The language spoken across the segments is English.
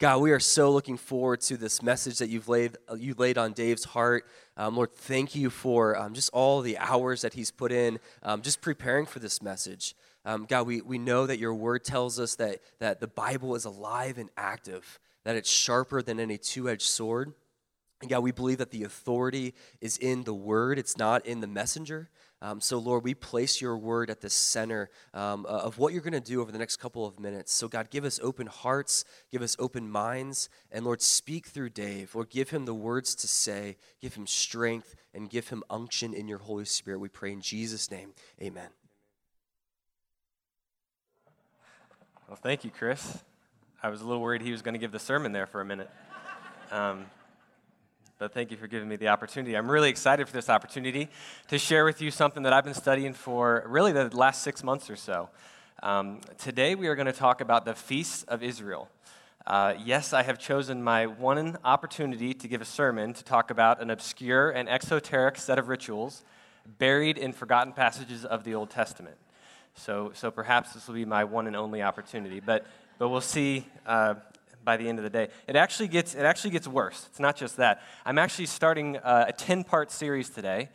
God, we are so looking forward to this message that you've laid, uh, you laid on Dave's heart. Um, Lord, thank you for um, just all the hours that he's put in, um, just preparing for this message. Um, God, we, we know that your word tells us that, that the Bible is alive and active, that it's sharper than any two edged sword. And God, we believe that the authority is in the word, it's not in the messenger. Um, so, Lord, we place your word at the center um, of what you're going to do over the next couple of minutes. So, God, give us open hearts, give us open minds, and Lord, speak through Dave. Lord, give him the words to say, give him strength, and give him unction in your Holy Spirit. We pray in Jesus' name. Amen. Well, thank you, Chris. I was a little worried he was going to give the sermon there for a minute. Um, but thank you for giving me the opportunity. I'm really excited for this opportunity to share with you something that I've been studying for really the last six months or so. Um, today, we are going to talk about the feasts of Israel. Uh, yes, I have chosen my one opportunity to give a sermon to talk about an obscure and exoteric set of rituals buried in forgotten passages of the Old Testament. So, so perhaps this will be my one and only opportunity. But, but we'll see uh, by the end of the day. It actually gets, it actually gets worse. It's not just that. I'm actually starting uh, a 10 part series today,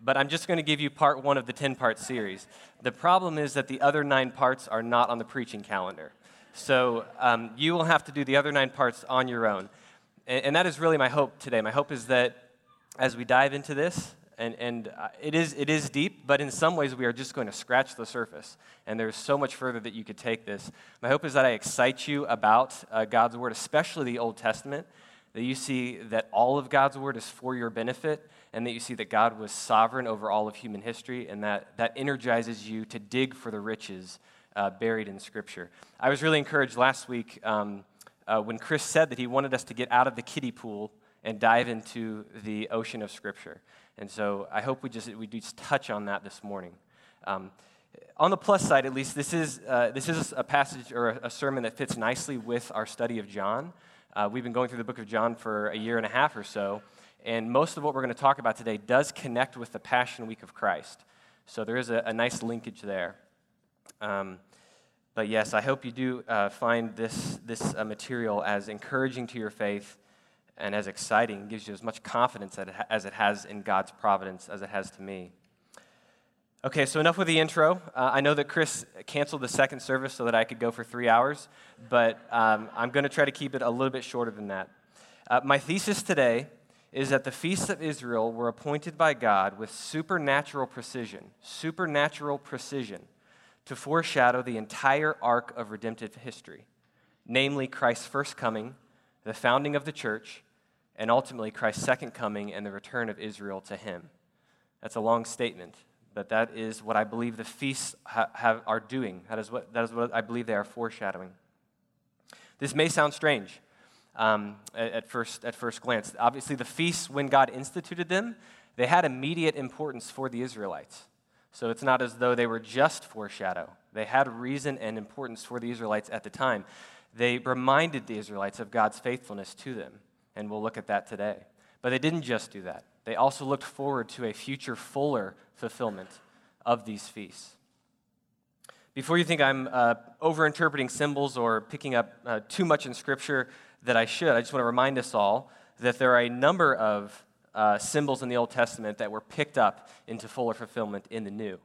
but I'm just going to give you part one of the 10 part series. The problem is that the other nine parts are not on the preaching calendar. So um, you will have to do the other nine parts on your own. And, and that is really my hope today. My hope is that as we dive into this, and, and uh, it, is, it is deep, but in some ways we are just going to scratch the surface. And there's so much further that you could take this. My hope is that I excite you about uh, God's Word, especially the Old Testament, that you see that all of God's Word is for your benefit, and that you see that God was sovereign over all of human history, and that, that energizes you to dig for the riches uh, buried in Scripture. I was really encouraged last week um, uh, when Chris said that he wanted us to get out of the kiddie pool and dive into the ocean of Scripture. And so I hope we just, we just touch on that this morning. Um, on the plus side, at least, this is, uh, this is a passage or a, sermon that fits nicely with our study of John. Uh, we've been going through the book of John for a year and a half or so, and most of what we're going to talk about today does connect with the Passion Week of Christ. So there is a, a nice linkage there. Um, but yes, I hope you do uh, find this, this uh, material as encouraging to your faith and as exciting, gives you as much confidence as it has in God's providence as it has to me. Okay, so enough with the intro. Uh, I know that Chris canceled the second service so that I could go for three hours, but um, I'm going to try to keep it a little bit shorter than that. Uh, my thesis today is that the feasts of Israel were appointed by God with supernatural precision, supernatural precision, to foreshadow the entire arc of redemptive history, namely Christ's first coming the founding of the church, and ultimately Christ's second coming and the return of Israel to him. That's a long statement, but that is what I believe the feasts ha- have, are doing. That is, what, that is what I believe they are foreshadowing. This may sound strange um, at, at, first, at first glance. Obviously, the feasts, when God instituted them, they had immediate importance for the Israelites. So it's not as though they were just foreshadow. They had reason and importance for the Israelites at the time they reminded the Israelites of God's faithfulness to them. And we'll look at that today. But they didn't just do that, they also looked forward to a future fuller fulfillment of these feasts. Before you think I'm uh, overinterpreting symbols or picking up uh, too much in Scripture that I should, I just want to remind us all that there are a number of uh, symbols in the Old Testament that were picked up into fuller fulfillment in the New.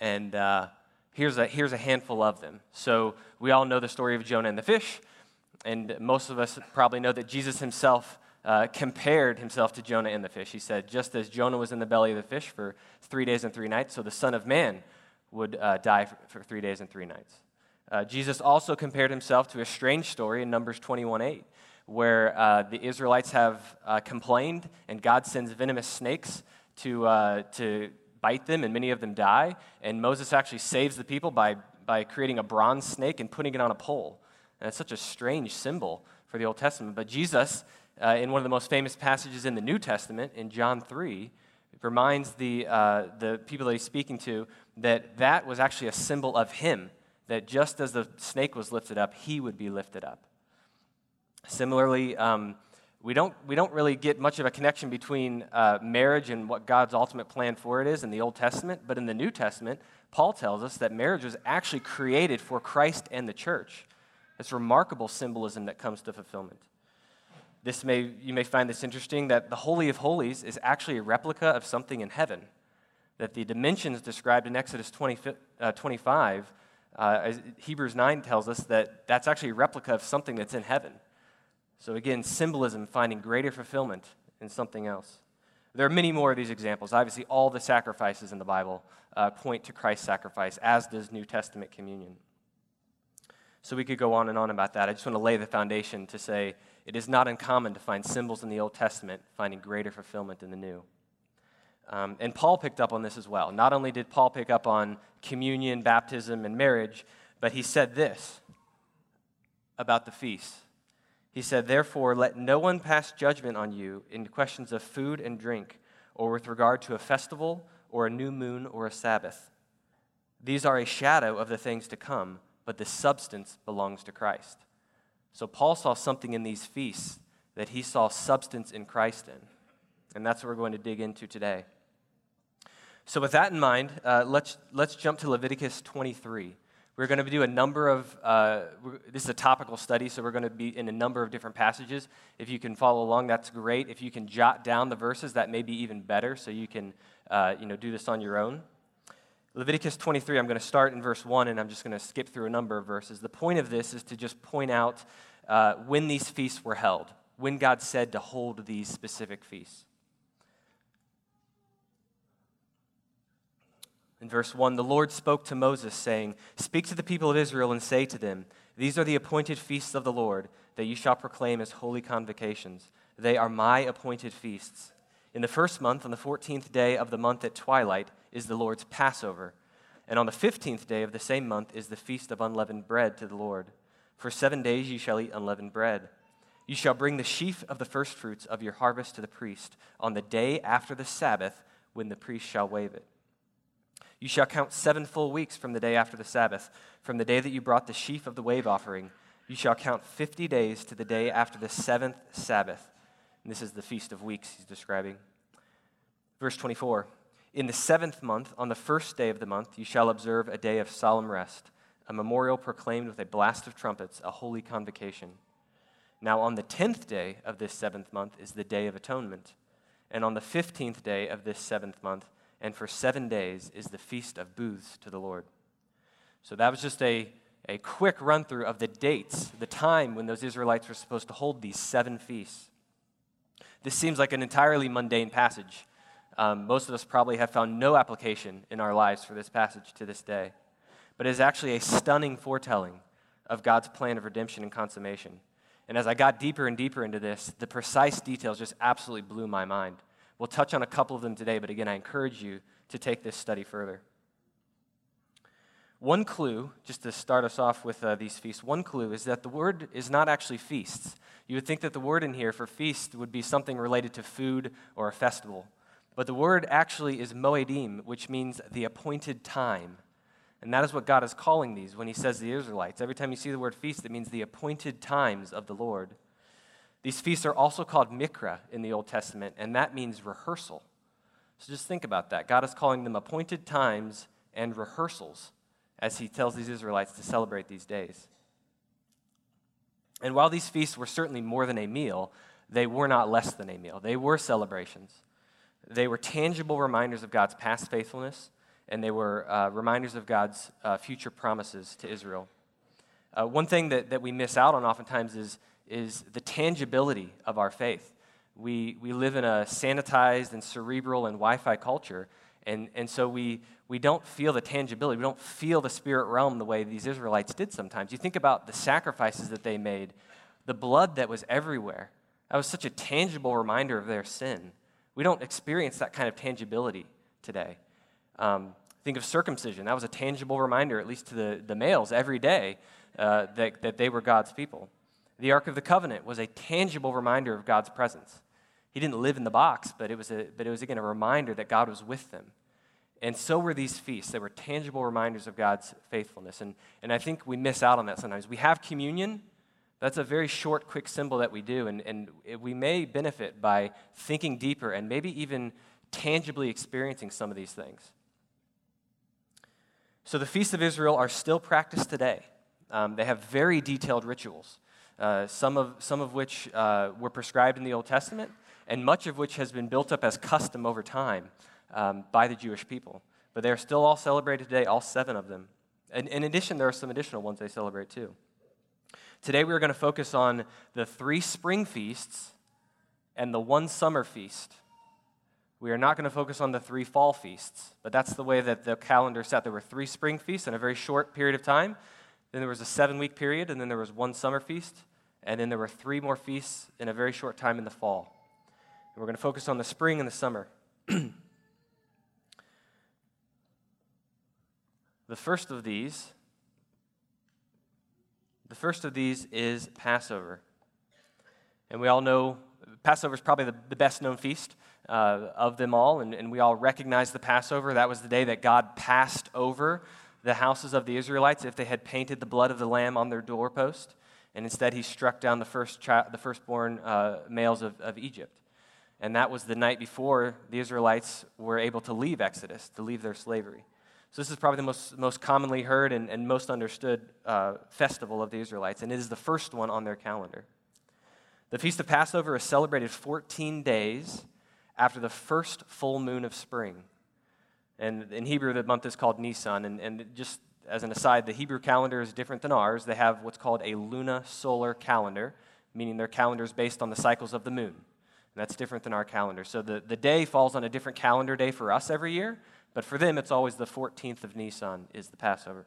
And uh, Here's a, here's a handful of them. So, we all know the story of Jonah and the fish, and most of us probably know that Jesus himself uh, compared himself to Jonah and the fish. He said, Just as Jonah was in the belly of the fish for three days and three nights, so the Son of Man would uh, die for, for, three days and three nights. Uh, Jesus also compared himself to a strange story in Numbers 21 8, where uh, the Israelites have uh, complained, and God sends venomous snakes to, uh, to bite them, and many of them die. And Moses actually saves the people by, by creating a bronze snake and putting it on a pole. And it's such a strange symbol for the Old Testament. But Jesus, uh, in one of the most famous passages in the New Testament, in John 3, reminds the, uh, the people that he's speaking to that that was actually a symbol of him, that just as the snake was lifted up, he would be lifted up. Similarly, um, we don't, we don't really get much of a connection between uh, marriage and what God's ultimate plan for it is in the Old Testament, but in the New Testament, Paul tells us that marriage was actually created for Christ and the church. It's remarkable symbolism that comes to fulfillment. This may, you may find this interesting that the Holy of Holies is actually a replica of something in heaven. That the dimensions described in Exodus 20, uh, 25, uh, Hebrews 9 tells us that that's actually a replica of something that's in heaven. So again, symbolism finding greater fulfillment in something else. There are many more of these examples. Obviously, all the sacrifices in the Bible uh, point to Christ's sacrifice, as does New Testament communion. So we could go on and on about that. I just want to lay the foundation to say it is not uncommon to find symbols in the Old Testament finding greater fulfillment in the New. Um, and Paul picked up on this as well. Not only did Paul pick up on communion, baptism, and marriage, but he said this about the feasts. He said, Therefore, let no one pass judgment on you in questions of food and drink, or with regard to a festival, or a new moon, or a Sabbath. These are a shadow of the things to come, but the substance belongs to Christ. So Paul saw something in these feasts that he saw substance in Christ in. And that's what we're going to dig into today. So, with that in mind, uh, let's, let's jump to Leviticus 23. We're going to do a number of, uh, this is a topical study, so we're going to be in a number of different passages. If you can follow along, that's great. If you can jot down the verses, that may be even better, so you can uh, you know, do this on your own. Leviticus 23, I'm going to start in verse 1, and I'm just going to skip through a number of verses. The point of this is to just point out uh, when these feasts were held, when God said to hold these specific feasts. In verse 1, the Lord spoke to Moses, saying, Speak to the people of Israel and say to them, These are the appointed feasts of the Lord, that you shall proclaim as holy convocations. They are my appointed feasts. In the first month, on the fourteenth day of the month at twilight, is the Lord's Passover. And on the fifteenth day of the same month is the feast of unleavened bread to the Lord. For seven days you shall eat unleavened bread. You shall bring the sheaf of the firstfruits of your harvest to the priest on the day after the Sabbath, when the priest shall wave it. You shall count seven full weeks from the day after the Sabbath, from the day that you brought the sheaf of the wave offering. You shall count 50 days to the day after the seventh Sabbath. And this is the Feast of Weeks he's describing. Verse 24 In the seventh month, on the first day of the month, you shall observe a day of solemn rest, a memorial proclaimed with a blast of trumpets, a holy convocation. Now, on the tenth day of this seventh month is the Day of Atonement. And on the fifteenth day of this seventh month, and for seven days is the Feast of Booths to the Lord. So that was just a, a quick run through of the dates, the time when those Israelites were supposed to hold these seven feasts. This seems like an entirely mundane passage. Um, most of us probably have found no application in our lives for this passage to this day. But it is actually a stunning foretelling of God's plan of redemption and consummation. And as I got deeper and deeper into this, the precise details just absolutely blew my mind. We'll touch on a couple of them today, but again, I encourage you to take this study further. One clue, just to start us off with uh, these feasts, one clue is that the word is not actually feasts. You would think that the word in here for feast would be something related to food or a festival. But the word actually is moedim, which means the appointed time. And that is what God is calling these when he says the Israelites. Every time you see the word feast, it means the appointed times of the Lord. These feasts are also called mikra in the Old Testament, and that means rehearsal. So just think about that. God is calling them appointed times and rehearsals as he tells these Israelites to celebrate these days. And while these feasts were certainly more than a meal, they were not less than a meal. They were celebrations. They were tangible reminders of God's past faithfulness, and they were uh, reminders of God's uh, future promises to Israel. Uh, one thing that, that we miss out on oftentimes is is the tangibility of our faith. We, we live in a sanitized and cerebral and Wi Fi culture, and, and so we, we don't feel the tangibility. We don't feel the spirit realm the way these Israelites did sometimes. You think about the sacrifices that they made, the blood that was everywhere. That was such a tangible reminder of their sin. We don't experience that kind of tangibility today. Um, think of circumcision. That was a tangible reminder, at least to the, the males, every day uh, that, that they were God's people. The Ark of the Covenant was a tangible reminder of God's presence. He didn't live in the box, but it was, a, but it was again a reminder that God was with them. And so were these feasts. They were tangible reminders of God's faithfulness. And, and I think we miss out on that sometimes. We have communion. That's a very short, quick symbol that we do. And, and we may benefit by thinking deeper and maybe even tangibly experiencing some of these things. So the feasts of Israel are still practiced today. um, they have very detailed rituals, uh, some, of, some of which uh, were prescribed in the Old Testament, and much of which has been built up as custom over time um, by the Jewish people. But they're still all celebrated today, all seven of them. And in addition, there are some additional ones they celebrate too. Today, we are going to focus on the three spring feasts and the one summer feast. We are not going to focus on the three fall feasts, but that's the way that the calendar set. There were three spring feasts in a very short period of time. Then there was a seven week period, and then there was one summer feast, and then there were three more feasts in a very short time in the fall. And we're going to focus on the spring and the summer. the first of these, the first of these is Passover. And we all know Passover is probably the, the best known feast uh, of them all, and, and we all recognize the Passover. That was the day that God passed over the houses of the Israelites if they had painted the blood of the lamb on their doorpost, and instead he struck down the, first the firstborn uh, males of, of Egypt. And that was the night before the Israelites were able to leave Exodus, to leave their slavery. So, this is probably the most, most commonly heard and, and most understood uh, festival of the Israelites, and it is the first one on their calendar. The Feast of Passover is celebrated 14 days after the first full moon of spring. And in Hebrew, the month is called Nisan. And, and just as an aside, the Hebrew calendar is different than ours. They have what's called a luna-solar calendar, meaning their calendar is based on the cycles of the moon. And that's different than our calendar. So the, the day falls on a different calendar day for us every year, but for them, it's always the 14th of Nisan is the Passover.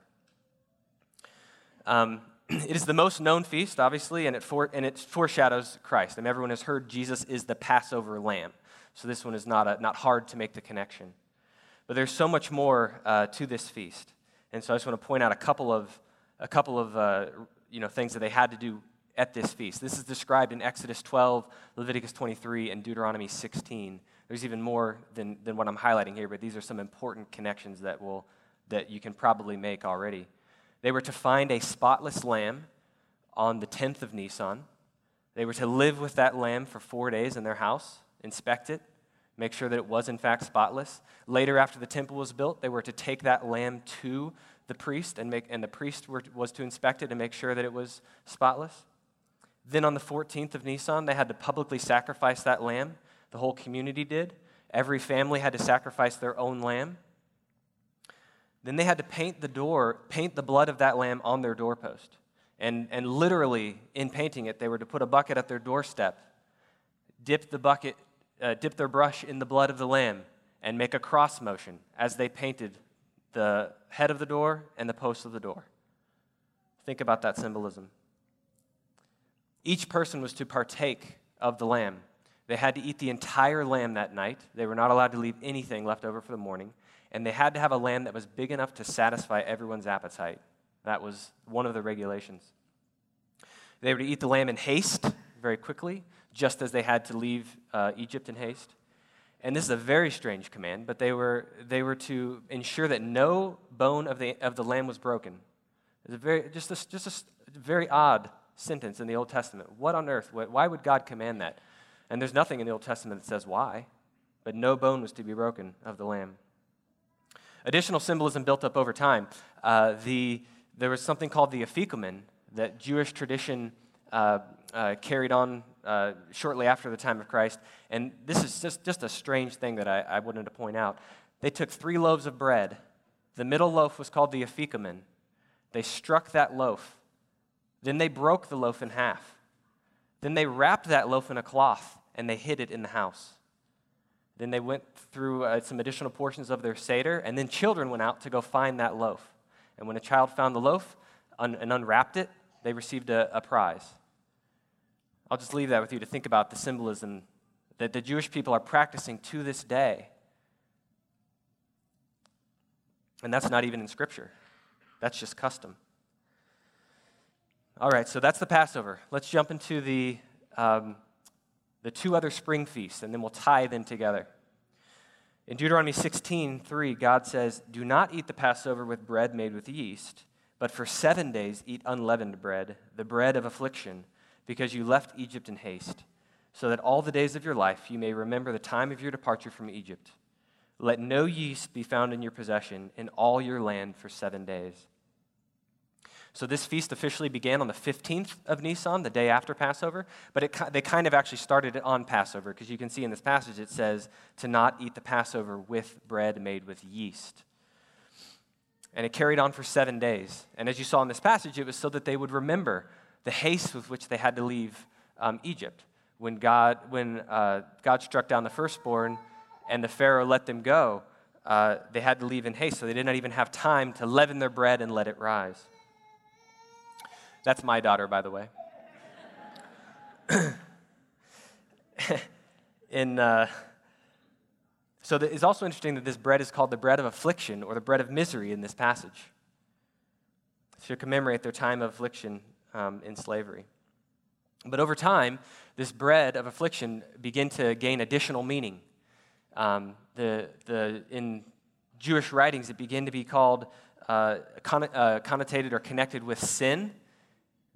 Um, it is the most known feast, obviously, and it, for, and it foreshadows Christ. I mean, everyone has heard Jesus is the Passover lamb. So this one is not, a, not hard to make the connection. But there's so much more uh, to this feast. And so I just want to point out a couple of, a couple of uh, you know, things that they had to do at this feast. This is described in Exodus 12, Leviticus 23, and Deuteronomy 16. There's even more than, than what I'm highlighting here, but these are some important connections that, will, that you can probably make already. They were to find a spotless lamb on the 10th of Nisan. They were to live with that lamb for four days in their house, inspect it, make sure that it was in fact spotless. Later, after the temple was built, they were to take that lamb to the priest, and, make, and the priest were, was to inspect it and make sure that it was spotless. Then on the 14th of Nisan, they had to publicly sacrifice that lamb. The whole community did. Every family had to sacrifice their own lamb. Then they had to paint the door, paint the blood of that lamb on their doorpost. And, and literally, in painting it, they were to put a bucket at their doorstep, dip the bucket, uh, dip their brush in the blood of the lamb, and make a cross motion as they painted the head of the door and the post of the door. Think about that symbolism. Each person was to partake of the lamb. They had to eat the entire lamb that night. They were not allowed to leave anything left over for the morning and they had to have a lamb that was big enough to satisfy everyone's appetite. That was one of the regulations. They were to eat the lamb in haste, very quickly, just as they had to leave uh, Egypt in haste. And this is a very strange command, but they were, they were to ensure that no bone of the, of the lamb was broken. It's a very, just, a, just a very odd sentence in the Old Testament. What on earth? Why would God command that? And there's nothing in the Old Testament that says why, but no bone was to be broken of the lamb. Additional symbolism built up over time. Uh, the, there was something called the afikomen that Jewish tradition uh, uh, carried on uh, shortly after the time of Christ. And this is just, just a strange thing that I, I wanted to point out. They took three loaves of bread. The middle loaf was called the afikomen. They struck that loaf. Then they broke the loaf in half. Then they wrapped that loaf in a cloth and they hid it in the house. Then they went through uh, some additional portions of their Seder, and then children went out to go find that loaf. And when a child found the loaf un- and unwrapped it, they received a, a prize. I'll just leave that with you to think about the symbolism that the Jewish people are practicing to this day. And that's not even in Scripture, that's just custom. All right, so that's the Passover. Let's jump into the um, the two other spring feasts, and then we'll tie them together. In Deuteronomy 16, 3, God says, Do not eat the Passover with bread made with yeast, but for seven days eat unleavened bread, the bread of affliction, because you left Egypt in haste, so that all the days of your life you may remember the time of your departure from Egypt. Let no yeast be found in your possession in all your land for seven days. So this feast officially began on the 15th of Nisan, the day after Passover, but it, they kind of actually started it on Passover because you can see in this passage it says to not eat the Passover with bread made with yeast. And it carried on for seven days. And as you saw in this passage, it was so that they would remember the haste with which they had to leave um, Egypt. When, God, when uh, God struck down the firstborn and the Pharaoh let them go, uh, they had to leave in haste, so they did not even have time to leaven their bread and let it rise. That's my daughter, by the way. in, uh, so it's also interesting that this bread is called the bread of affliction or the bread of misery in this passage to commemorate their time of affliction um, in slavery. But over time, this bread of affliction began to gain additional meaning. Um, the, the, in Jewish writings, it began to be called uh, con- uh, connotated or connected with sin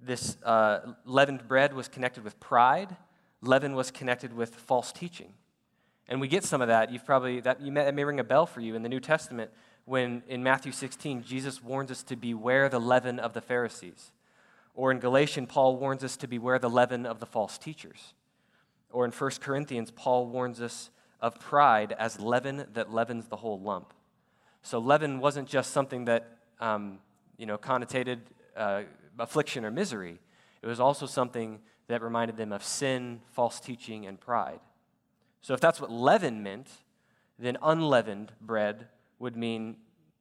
this uh, leavened bread was connected with pride. Leaven was connected with false teaching. And we get some of that. You've probably, that, you may, that may ring a bell for you in the New Testament when in Matthew 16, Jesus warns us to beware the leaven of the Pharisees. Or in Galatians, Paul warns us to beware the leaven of the false teachers. Or in 1 Corinthians, Paul warns us of pride as leaven that leavens the whole lump. So leaven wasn't just something that, um, you know, connotated uh, affliction or misery. It was also something that reminded them of sin, false teaching, and pride. So if that's what leaven meant, then unleavened bread would mean,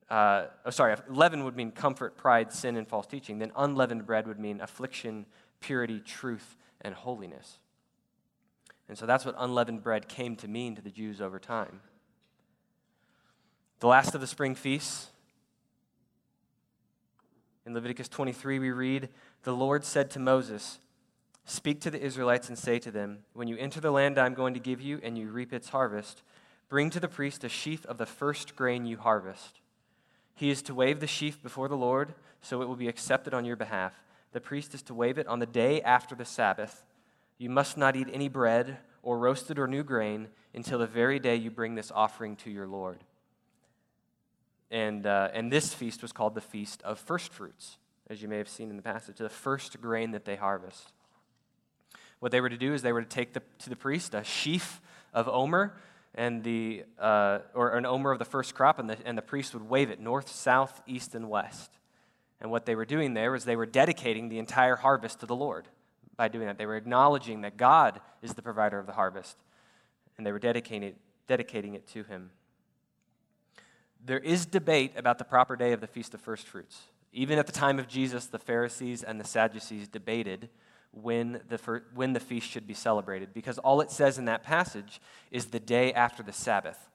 uh, oh, sorry, leaven would mean comfort, pride, sin, and false teaching. Then unleavened bread would mean affliction, purity, truth, and holiness. And so that's what unleavened bread came to mean to the Jews over time. The last of the spring feasts in Leviticus 23, we read, The Lord said to Moses, Speak to the Israelites and say to them, When you enter the land I'm going to give you and you reap its harvest, bring to the priest a sheaf of the first grain you harvest. He is to wave the sheaf before the Lord, so it will be accepted on your behalf. The priest is to wave it on the day after the Sabbath. You must not eat any bread or roasted or new grain until the very day you bring this offering to your Lord. And, uh, and this feast was called the Feast of First Fruits, as you may have seen in the passage, the first grain that they harvest. What they were to do is they were to take the, to the priest a sheaf of omer, and the, uh, or an omer of the first crop, and the, and the priest would wave it north, south, east, and west. And what they were doing there was they were dedicating the entire harvest to the Lord by doing that. They were acknowledging that God is the provider of the harvest, and they were dedicating it, dedicating it to Him. There is debate about the proper day of the Feast of First Fruits. Even at the time of Jesus, the Pharisees and the Sadducees debated when the, when the feast should be celebrated because all it says in that passage is the day after the Sabbath.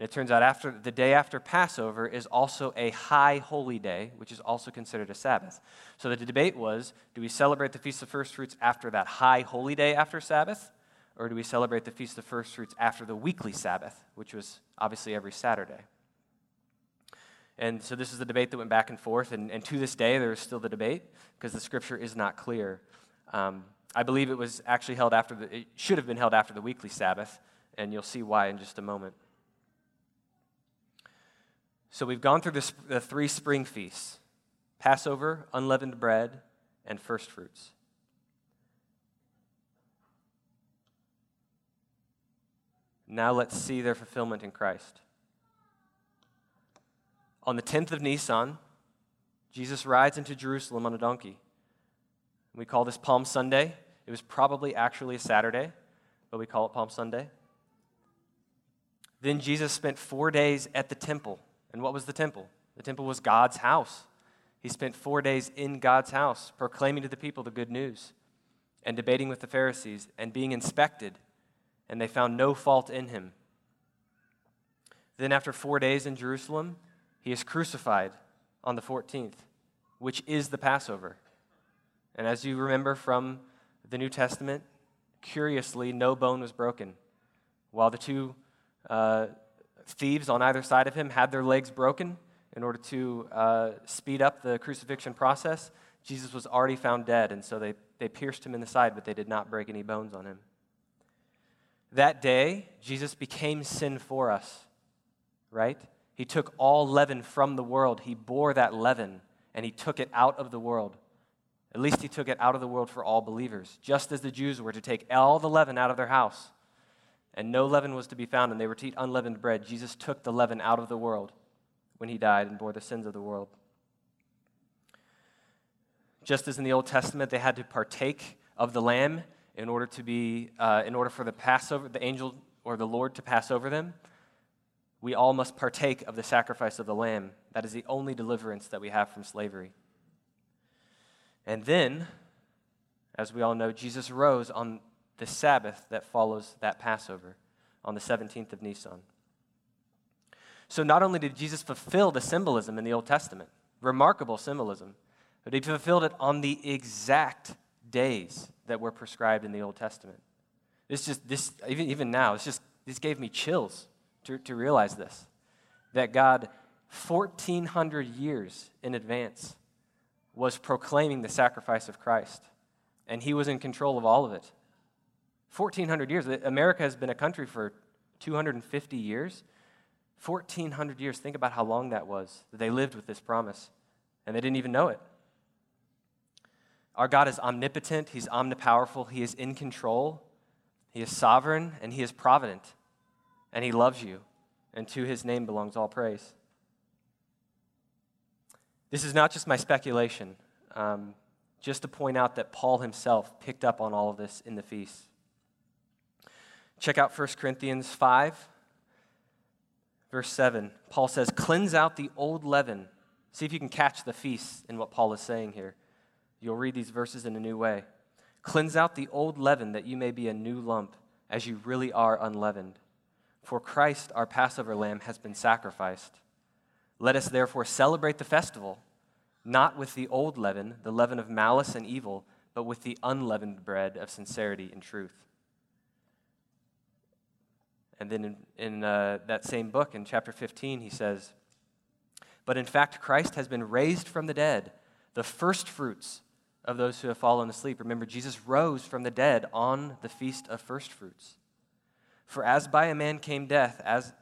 And it turns out after the day after Passover is also a high holy day, which is also considered a Sabbath. So the debate was do we celebrate the Feast of First Fruits after that high holy day after Sabbath? Or do we celebrate the Feast of First Fruits after the weekly Sabbath, which was obviously every Saturday? And so this is the debate that went back and forth. And, and to this day, there is still the debate because the scripture is not clear. Um, I believe it was actually held after the, it should have been held after the weekly Sabbath. And you'll see why in just a moment. So we've gone through this, the three spring feasts Passover, unleavened bread, and first fruits. Now let's see their fulfillment in Christ. On the 10th of Nisan, Jesus rides into Jerusalem on a donkey. We call this Palm Sunday. It was probably actually a Saturday, but we call it Palm Sunday. Then Jesus spent four days at the temple. And what was the temple? The temple was God's house. He spent four days in God's house, proclaiming to the people the good news, and debating with the Pharisees, and being inspected, and they found no fault in him. Then, after four days in Jerusalem, he is crucified on the 14th, which is the Passover. And as you remember from the New Testament, curiously, no bone was broken. While the two uh, thieves on either side of him had their legs broken in order to uh, speed up the crucifixion process, Jesus was already found dead, and so they, they pierced him in the side, but they did not break any bones on him. That day, Jesus became sin for us, right? He took all leaven from the world, He bore that leaven and he took it out of the world. At least he took it out of the world for all believers, just as the Jews were to take all the leaven out of their house. And no leaven was to be found, and they were to eat unleavened bread. Jesus took the leaven out of the world when he died and bore the sins of the world. Just as in the Old Testament, they had to partake of the lamb in order to be, uh, in order for the Passover, the angel or the Lord to pass over them. We all must partake of the sacrifice of the lamb. That is the only deliverance that we have from slavery. And then, as we all know, Jesus rose on the Sabbath that follows that Passover on the 17th of Nisan. So not only did Jesus fulfill the symbolism in the Old Testament, remarkable symbolism, but he fulfilled it on the exact days that were prescribed in the Old Testament. This just this even even now, it's just this gave me chills to, to realize this. That God, 1400 years in advance, was proclaiming the sacrifice of Christ. And he was in control of all of it. 1400 years. America has been a country for 250 years. 1400 years. Think about how long that was that they lived with this promise, and they didn't even know it. Our God is omnipotent, He's omnipowerful, He is in control, He is sovereign, and He is provident, and He loves you, and to His name belongs all praise. This is not just my speculation, um, just to point out that Paul himself picked up on all of this in the feast. Check out 1 Corinthians 5, verse 7. Paul says, Cleanse out the old leaven. See if you can catch the feast in what Paul is saying here. You'll read these verses in a new way. Cleanse out the old leaven that you may be a new lump, as you really are unleavened. For Christ, our Passover lamb, has been sacrificed. Let us therefore celebrate the festival, not with the old leaven, the leaven of malice and evil, but with the unleavened bread of sincerity and truth. And then in, in uh, that same book, in chapter 15, he says, But in fact, Christ has been raised from the dead, the first fruits of those who have fallen asleep. Remember, Jesus rose from the dead on the feast of first fruits. For as by a man came death, as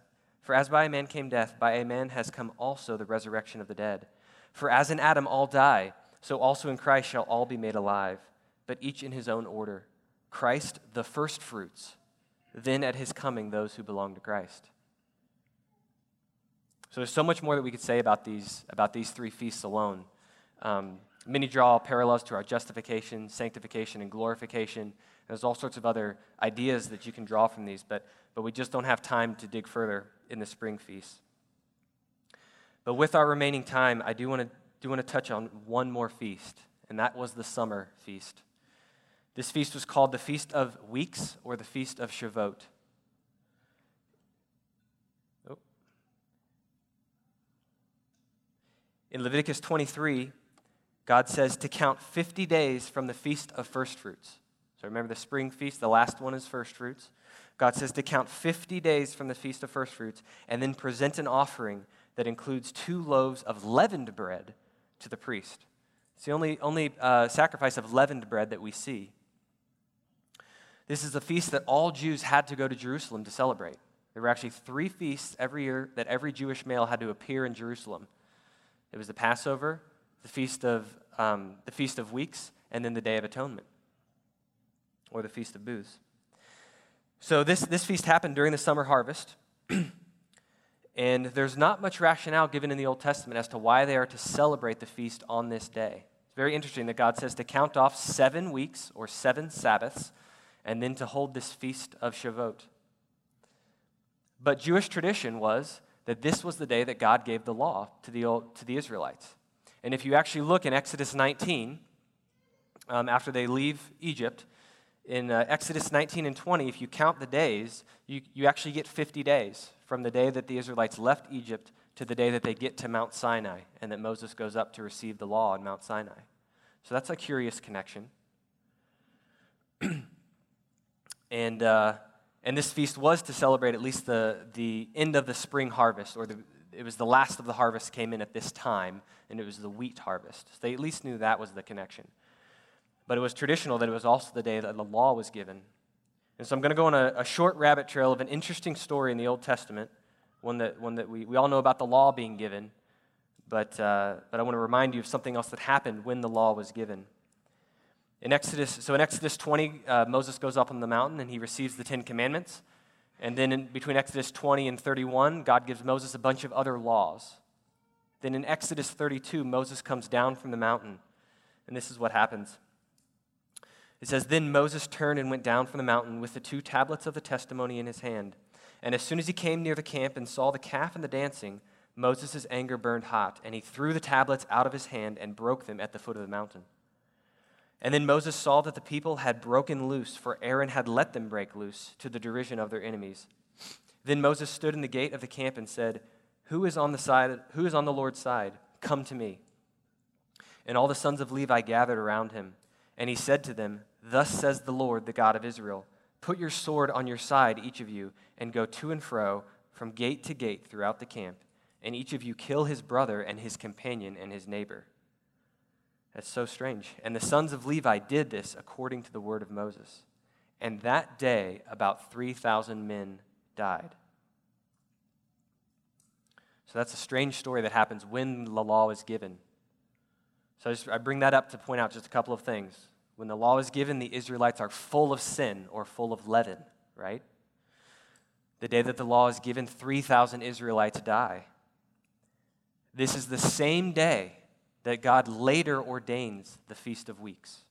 for as by a man came death, by a man has come also the resurrection of the dead. For as in Adam all die, so also in Christ shall all be made alive, but each in his own order. Christ the firstfruits, then at his coming those who belong to Christ. So there's so much more that we could say about these, about these three feasts alone. Um, many draw parallels to our justification, sanctification, and glorification. There's all sorts of other ideas that you can draw from these, but, but we just don't have time to dig further in the spring feast. But with our remaining time, I do want to do want to touch on one more feast, and that was the summer feast. This feast was called the Feast of Weeks or the Feast of Shavuot. Oh. In Leviticus 23, God says to count 50 days from the Feast of First Fruits. So remember the spring feast, the last one is first fruits. God says to count 50 days from the Feast of First Fruits and then present an offering that includes two loaves of leavened bread to the priest. It's the only, only uh, sacrifice of leavened bread that we see. This is a feast that all Jews had to go to Jerusalem to celebrate. There were actually three feasts every year that every Jewish male had to appear in Jerusalem. It was the Passover, the feast of um, the feast of weeks, and then the Day of Atonement, or the Feast of Booths. So this, this feast happened during the summer harvest. and there's not much rationale given in the Old Testament as to why they are to celebrate the feast on this day. It's very interesting that God says to count off seven weeks or seven Sabbaths and then to hold this feast of Shavuot. But Jewish tradition was that this was the day that God gave the law to the, old, to the Israelites. And if you actually look in Exodus 19, um, after they leave Egypt, in uh, Exodus 19 and 20, if you count the days, you, you actually get 50 days from the day that the Israelites left Egypt to the day that they get to Mount Sinai and that Moses goes up to receive the law on Mount Sinai. So that's a curious connection. and, uh, and this feast was to celebrate at least the, the end of the spring harvest, or the, it was the last of the harvest came in at this time, and it was the wheat harvest. So they at least knew that was the connection. But it was traditional that it was also the day that the law was given. And so I'm going to go on a, a short rabbit trail of an interesting story in the Old Testament, one that, one that we, we all know about the law being given. but, uh, but I want to remind you of something else that happened when the law was given. In Exodus, so in Exodus 20, uh, Moses goes up on the mountain and he receives the Ten Commandments. And then between Exodus 20 and 31, God gives Moses a bunch of other laws. Then in Exodus 32, Moses comes down from the mountain. And this is what happens. It says, Then Moses turned and went down from the mountain with the two tablets of the testimony in his hand. And as soon as he came near the camp and saw the calf and the dancing, Moses' anger burned hot, and he threw the tablets out of his hand and broke them at the foot of the mountain. And then Moses saw that the people had broken loose, for Aaron had let them break loose, to the derision of their enemies. Then Moses stood in the gate of the camp and said, Who is on the side who is on the Lord's side? Come to me. And all the sons of Levi gathered around him, and he said to them, Thus says the Lord, the God of Israel Put your sword on your side, each of you, and go to and fro from gate to gate throughout the camp, and each of you kill his brother and his companion and his neighbor. That's so strange. And the sons of Levi did this according to the word of Moses. And that day, about 3,000 men died. So that's a strange story that happens when the law is given. So I, just, I bring that up to point out just a couple of things. When the law is given, the Israelites are full of sin or full of leaven, right? The day that the law is given, 3,000 Israelites die. This is the same day that God later ordains the Feast of Weeks.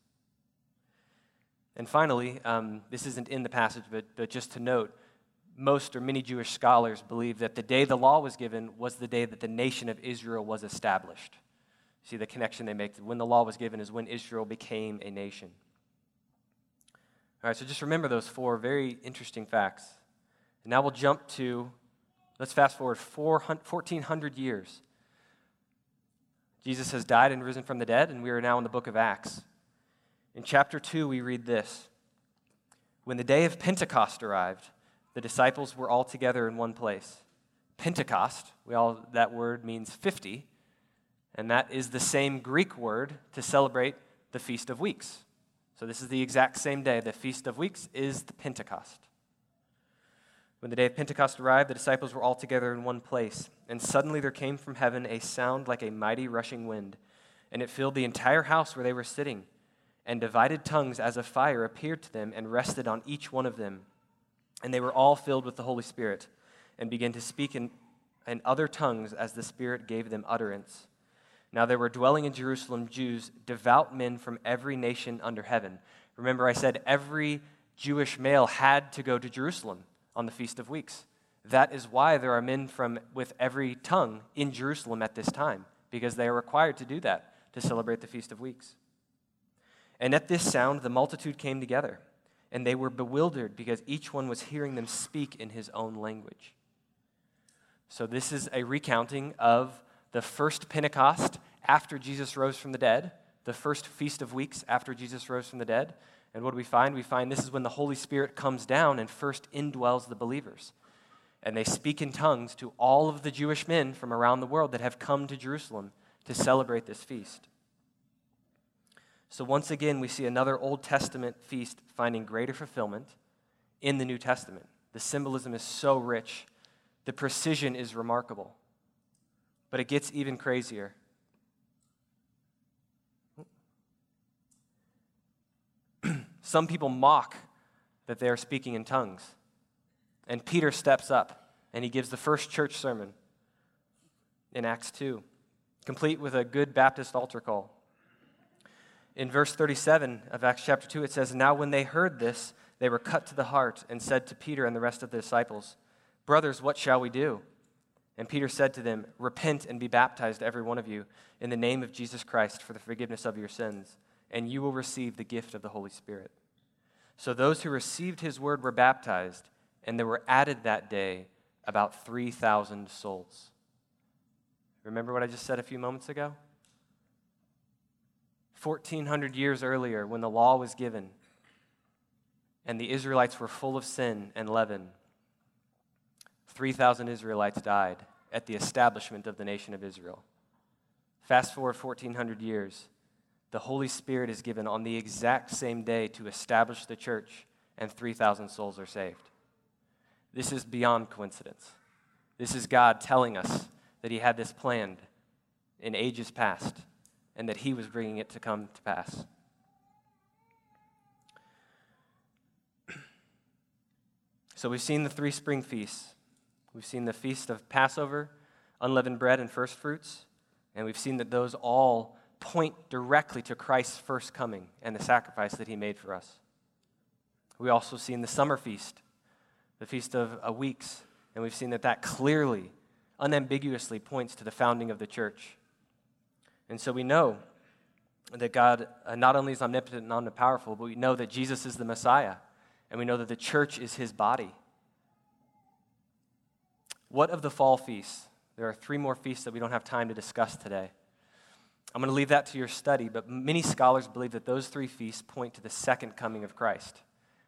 And finally, um, this isn't in the passage, but, but just to note, most or many Jewish scholars believe that the day the law was given was the day that the nation of Israel was established. See the connection they make. When the law was given is when Israel became a nation. All right, so just remember those four very interesting facts. And now we'll jump to, let's fast forward 1,400 years. Jesus has died and risen from the dead, and we are now in the book of Acts. In chapter 2, we read this When the day of Pentecost arrived, the disciples were all together in one place. Pentecost, we all, that word means 50 and that is the same Greek word to celebrate the Feast of Weeks. So this is the exact same day. The Feast of Weeks is the Pentecost. When the day of Pentecost arrived, the disciples were all together in one place, and suddenly there came from heaven a sound like a mighty rushing wind, and it filled the entire house where they were sitting. And divided tongues as of fire appeared to them and rested on each one of them. And they were all filled with the Holy Spirit and began to speak in, in other tongues as the Spirit gave them utterance. Now there were dwelling in Jerusalem Jews, devout men from every nation under heaven. Remember, I said every Jewish male had to go to Jerusalem on the Feast of Weeks. That is why there are men from with every tongue in Jerusalem at this time, because they are required to do that to celebrate the Feast of Weeks. And at this sound, the multitude came together, and they were bewildered because each one was hearing them speak in his own language. So, this is a recounting of the first Pentecost after Jesus rose from the dead, the first Feast of Weeks after Jesus rose from the dead. And what do we find? We find this is when the Holy Spirit comes down and first indwells the believers. And they speak in tongues to all of the Jewish men from around the world that have come to Jerusalem to celebrate this feast. So, once again, we see another Old Testament feast finding greater fulfillment in the New Testament. The symbolism is so rich, the precision is remarkable. But it gets even crazier. Some people mock that they are speaking in tongues. And Peter steps up and he gives the first church sermon in Acts 2, complete with a good Baptist altar call. In verse 37 of Acts chapter 2, it says, Now when they heard this, they were cut to the heart and said to Peter and the rest of the disciples, Brothers, what shall we do? And Peter said to them, Repent and be baptized, every one of you, in the name of Jesus Christ for the forgiveness of your sins, and you will receive the gift of the Holy Spirit. So those who received his word were baptized, and there were added that day about 3,000 souls. Remember what I just said a few moments ago? 1,400 years earlier, when the law was given, and the Israelites were full of sin and leaven, 3,000 Israelites died at the establishment of the nation of Israel. Fast forward 1,400 years, the Holy Spirit is given on the exact same day to establish the church, and 3,000 souls are saved. This is beyond coincidence. This is God telling us that He had this planned in ages past and that he was bringing it to come to pass. So we've seen the three spring feasts. We've seen the feast of Passover, unleavened bread, and first fruits. And we've seen that those all point directly to Christ's first coming and the sacrifice that he made for us. We also seen the summer feast, the feast of, of weeks, and we've seen that that clearly, unambiguously points to the founding of the church. And so we know that God uh, not only is omnipotent and omnipowerful, but we know that Jesus is the Messiah, and we know that the church is his body. What of the fall feasts? There are three more feasts that we don't have time to discuss today. I'm going to leave that to your study, but many scholars believe that those three feasts point to the second coming of Christ.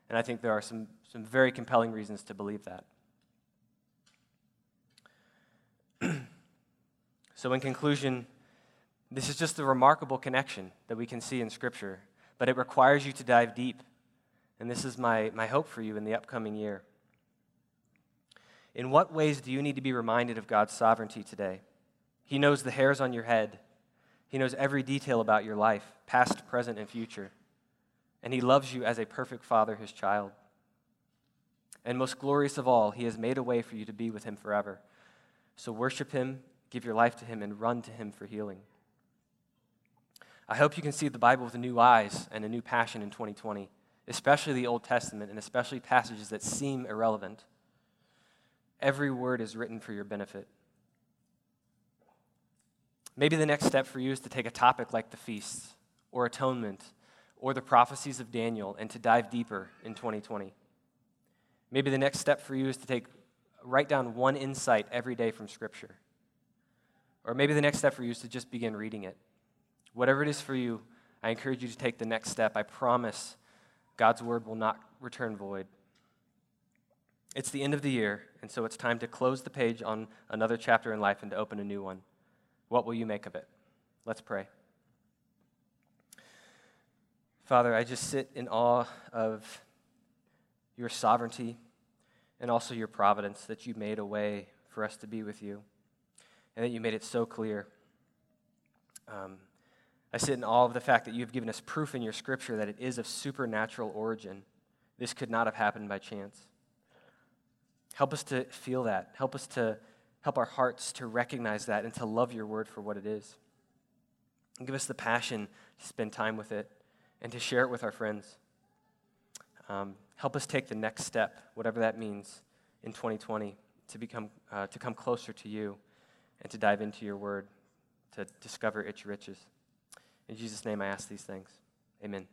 And I think there are some, some very compelling reasons to believe that. so, in conclusion, this is just a remarkable connection that we can see in Scripture, but it requires you to dive deep. And this is my, my hope for you in the upcoming year. In what ways do you need to be reminded of God's sovereignty today? He knows the hairs on your head, He knows every detail about your life, past, present, and future. And He loves you as a perfect father, His child. And most glorious of all, He has made a way for you to be with Him forever. So worship Him, give your life to Him, and run to Him for healing. I hope you can see the Bible with new eyes and a new passion in 2020, especially the Old Testament and especially passages that seem irrelevant. Every word is written for your benefit. Maybe the next step for you is to take a topic like the feasts or atonement or the prophecies of Daniel and to dive deeper in 2020. Maybe the next step for you is to take write down one insight every day from scripture. Or maybe the next step for you is to just begin reading it. Whatever it is for you, I encourage you to take the next step. I promise God's word will not return void. It's the end of the year, and so it's time to close the page on another chapter in life and to open a new one. What will you make of it? Let's pray. Father, I just sit in awe of your sovereignty and also your providence that you made a way for us to be with you and that you made it so clear. Um, I sit in awe of the fact that you have given us proof in your scripture that it is of supernatural origin. This could not have happened by chance. Help us to feel that. Help us to help our hearts to recognize that and to love your word for what it is. And give us the passion to spend time with it and to share it with our friends. Um, help us take the next step, whatever that means, in 2020 to become uh, to come closer to you and to dive into your word to discover its riches. In Jesus' name, I ask these things. Amen.